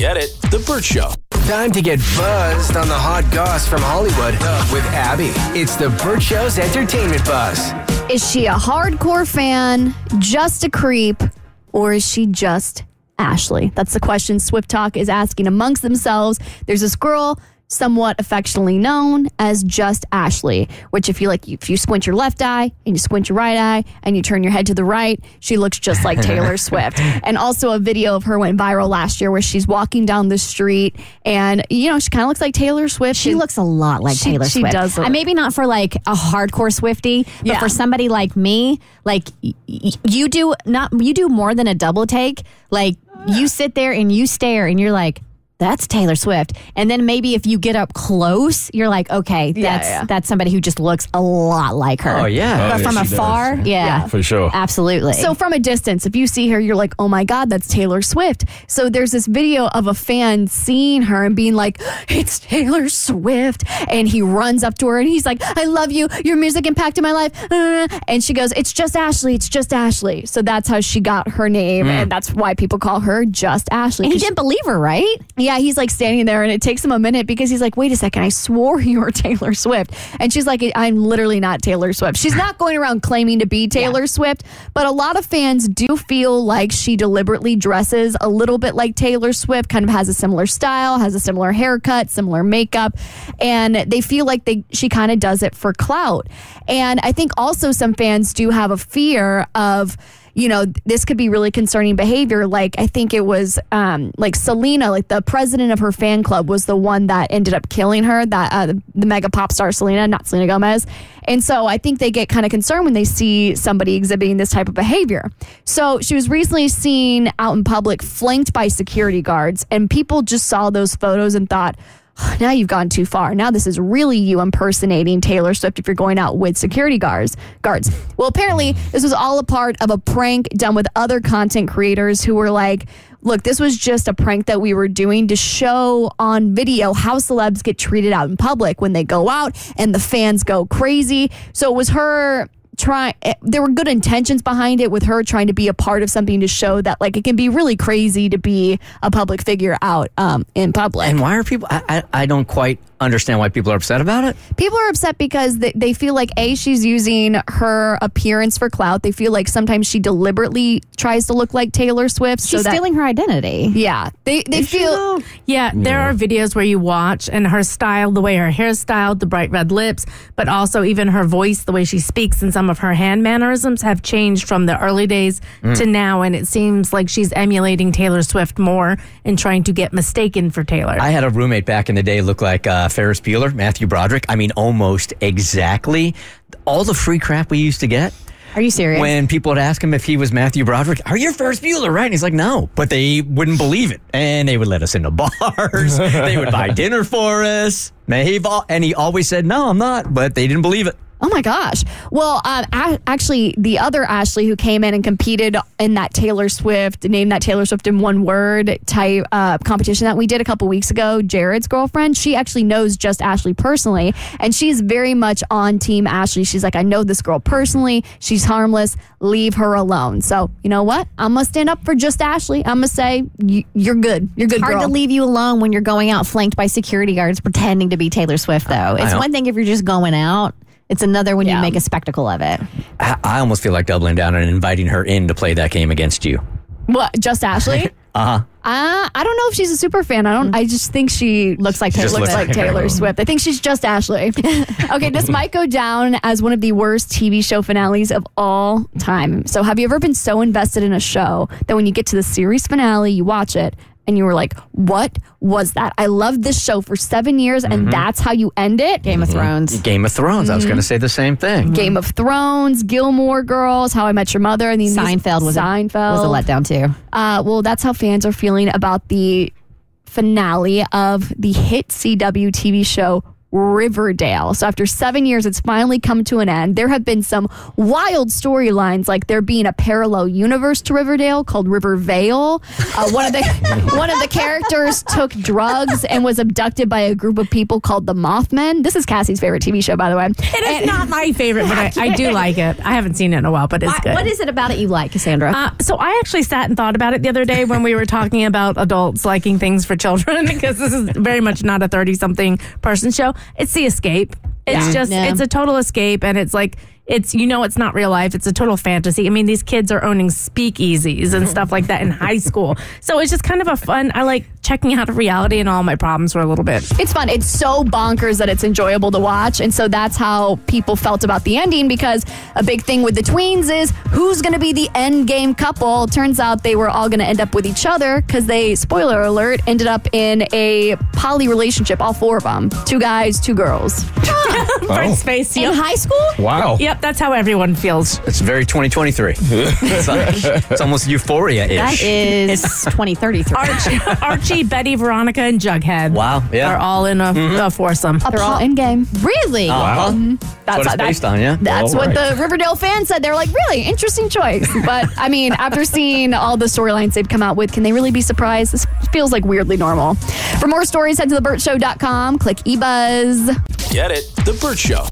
Get it? The Bert Show. Time to get buzzed on the hot goss from Hollywood with Abby. It's the Bert Show's entertainment buzz. Is she a hardcore fan, just a creep, or is she just Ashley? That's the question Swift Talk is asking amongst themselves. There's this girl somewhat affectionately known as just Ashley, which if you like if you squint your left eye and you squint your right eye and you turn your head to the right, she looks just like Taylor Swift. And also a video of her went viral last year where she's walking down the street and you know, she kind of looks like Taylor Swift. She And looks a lot like She- Taylor she Swift. does look- Uh, maybe not for like a hardcore Swiftie, but Yeah. for somebody like me, like y- y- you do not you do more than a double take. Like you sit there and you stare and you're like. That's Taylor Swift. And then maybe if you get up close, you're like, okay, that's yeah. that's somebody who just looks a lot like her. Oh, yeah. But Oh, from yeah, she afar, does. yeah. For sure. Absolutely. So from a distance, if you see her, you're like, oh my God, that's Taylor Swift. So there's this video of a fan seeing her and being like, it's Taylor Swift. And he runs up to her and he's like, I love you. Your music impacted my life. Uh, And she goes, it's just Ashley. It's just Ashley. So that's how she got her name. And that's why people call her just Ashley. and he 'Cause didn't believe her, right? yeah, he's like standing there and it takes him a minute because he's like, wait a second, I swore you were Taylor Swift. And she's like, I'm literally not Taylor Swift. She's not going around claiming to be Taylor Swift, but a lot of fans do feel like she deliberately dresses a little bit like Taylor Swift, kind of has a similar style, has a similar haircut, similar makeup, and they feel like they she kind of does it for clout. And I think also some fans do have a fear of you know, this could be really concerning behavior. Like, I think it was um, like Selena, like the president of her fan club, was the one that ended up killing her, that uh, the mega pop star Selena, not Selena Gomez. And so I think they get kind of concerned when they see somebody exhibiting this type of behavior. So she was recently seen out in public flanked by security guards, and people just saw those photos and thought, now you've gone too far. Now this is really you impersonating Taylor Swift if you're going out with security guards. Guards. Well, apparently this was all a part of a prank done with other content creators who were like, "Look, this was just a prank that we were doing to show on video how celebs get treated out in public when they go out and the fans go crazy." So it was her try there were good intentions behind it with her trying to be a part of something to show that like it can be really crazy to be a public figure out um, in public And why are people? I, I, I don't quite understand why people are upset about it. people are upset because they, they feel like a she's using her appearance for clout they feel like sometimes she deliberately tries to look like taylor swift She's so that stealing her identity. yeah they, they feel Yeah, there are videos where you watch and her style, the way her hair styled, the bright red lips, but also even her voice, the way she speaks, and some of her hand mannerisms have changed from the early days to now. And it seems like she's emulating Taylor Swift more and trying to get mistaken for Taylor. I had a roommate back in the day look like uh, Ferris Bueller, Matthew Broderick. I mean, almost exactly. All the free crap we used to get. Are you serious? When people would ask him if he was Matthew Broderick, are you Ferris Bueller, right? And he's like, no. But they wouldn't believe it. And they would let us into bars. they would buy dinner for us. And he, and he always said, no, I'm not. But they didn't believe it. Oh my gosh. Well, um, a- actually, the other Ashley who came in and competed in that Taylor Swift, named that Taylor Swift in one word type uh, competition that we did a couple weeks ago, Jared's girlfriend, she actually knows just Ashley personally. And she's very much on Team Ashley. She's like, I know this girl personally. She's harmless. Leave her alone. So, you know what? I'm going to stand up for just Ashley. I'm going to say, y- you're good. You're good, Hard girl. to leave you alone when you're going out flanked by security guards pretending to be Taylor Swift, though. It's one thing if you're just going out. It's another when Yeah. you make a spectacle of it. I, I almost feel like doubling down and inviting her in to play that game against you. What? Just Ashley? Uh huh. Uh, I don't know if she's a super fan. I don't. I just think she Looks like Taylor looks looks like like Taylor. Swift. I think she's just Ashley. okay, this might go down as one of the worst TV show finales of all time. So, have you ever been so invested in a show that when you get to the series finale, you watch it and you were like, "What was that? I loved this show for seven years, and mm-hmm. that's how you end it." Game of mm-hmm. Thrones. Game of Thrones. I was going to mm-hmm. say the same thing. Game of Thrones, Gilmore Girls, How I Met Your Mother, and these Seinfeld was Seinfeld a, was a letdown too. Uh, well, that's how fans are feeling about the finale of the hit CW TV show Riverdale. So after seven years, it's finally come to an end. There have been some wild storylines, like there being a parallel universe to Riverdale called Rivervale. Uh, one of the one of the characters took drugs and was abducted by a group of people called the Mothmen. This is Cassie's favorite TV show, by the way. It is not my favorite, but I, I do like it. I haven't seen it in a while, but it's Why- good. what is it about it you like, Cassandra? Uh, so I actually sat and thought about it the other day when we were talking about adults liking things for children because this is very much not a 30 something person show. It's the escape. It's Yeah. just Yeah. it's a total escape and it's like it's you know it's not real life. It's a total fantasy. I mean these kids are owning speakeasies and stuff like that in high school. So it's just kind of a fun I like checking out of reality and all my problems for a little bit. it's fun. It's so bonkers that it's enjoyable to watch. And so that's how people felt about the ending because a big thing with the tweens is who's going to be the end game couple. Turns out they were all going to end up with each other because they, spoiler alert, ended up in a poly relationship, all four of them. Two guys, two girls. Britt's face. Oh. In Yep. high school? Wow. Yep, that's how everyone feels. It's very 2023. it's, like, it's almost euphoria that ish. is 2033. Archie, Archie, Betty, Veronica, and Jughead. Wow, yeah. Are all in a, mm-hmm. a foursome. They're all in game. really? Wow. That's what it's based on, yeah? That's All what right. the Riverdale fans said. They're like, really interesting choice. But I mean, after seeing all the storylines they've come out with, can they really be surprised? This feels like weirdly normal. For more stories, head to thebertshow.com, click eBuzz. Get it? The Bert Show.